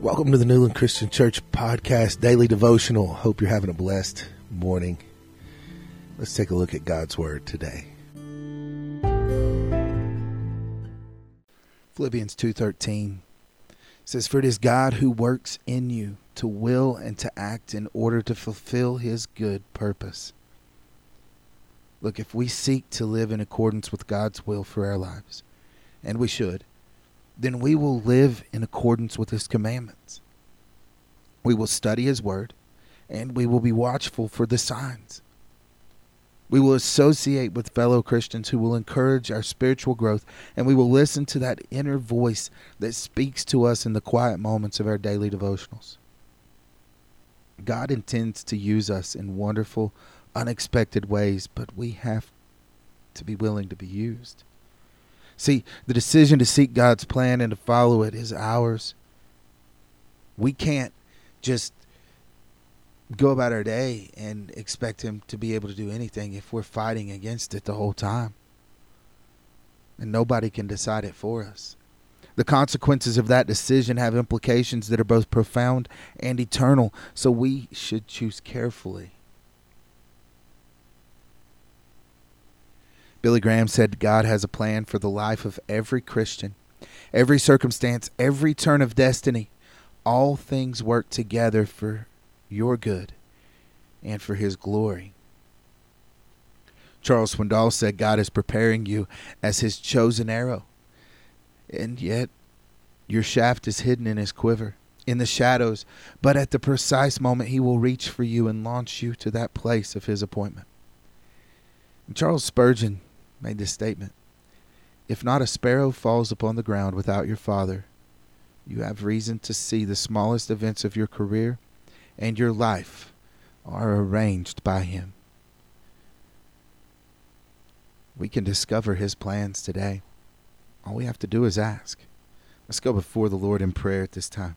Welcome to the Newland Christian Church Podcast Daily Devotional. Hope you're having a blessed morning. Let's take a look at God's Word today. Philippians 2:13 says for it is God who works in you to will and to act in order to fulfill his good purpose. Look, if we seek to live in accordance with God's will for our lives, and we should, then we will live in accordance with his commandments. We will study his word, and we will be watchful for the signs. We will associate with fellow Christians who will encourage our spiritual growth, and we will listen to that inner voice that speaks to us in the quiet moments of our daily devotionals. God intends to use us in wonderful, unexpected ways, but we have to be willing to be used. See, the decision to seek God's plan and to follow it is ours. We can't just go about our day and expect Him to be able to do anything if we're fighting against it the whole time. And nobody can decide it for us. The consequences of that decision have implications that are both profound and eternal, so we should choose carefully. Billy Graham said God has a plan for the life of every Christian. Every circumstance, every turn of destiny, all things work together for your good and for his glory. Charles Swindoll said God is preparing you as his chosen arrow. And yet your shaft is hidden in his quiver, in the shadows, but at the precise moment he will reach for you and launch you to that place of his appointment. And Charles Spurgeon made this statement If not a sparrow falls upon the ground without your Father, you have reason to see the smallest events of your career and your life are arranged by Him. We can discover His plans today. All we have to do is ask. Let's go before the Lord in prayer at this time.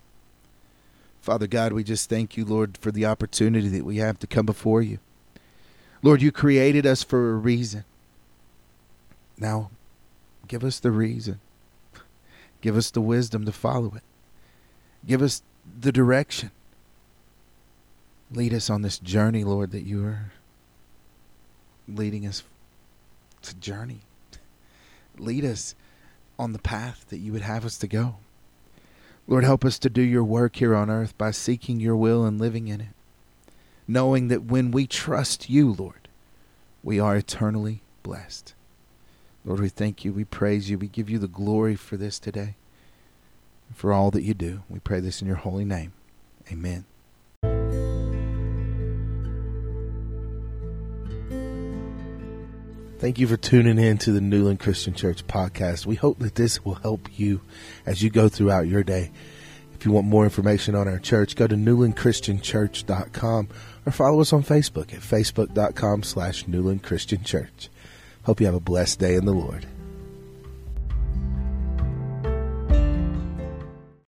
Father God, we just thank you, Lord, for the opportunity that we have to come before you. Lord, you created us for a reason. Now, give us the reason. Give us the wisdom to follow it. Give us the direction. Lead us on this journey, Lord, that you are leading us to journey. Lead us on the path that you would have us to go. Lord, help us to do your work here on earth by seeking your will and living in it, knowing that when we trust you, Lord, we are eternally blessed. Lord, we thank you. We praise you. We give you the glory for this today, for all that you do. We pray this in your holy name. Amen. Thank you for tuning in to the Newland Christian Church podcast. We hope that this will help you as you go throughout your day. If you want more information on our church, go to newlandchristianchurch.com or follow us on Facebook at facebook.com slash Newland Christian Church. Hope you have a blessed day in the Lord.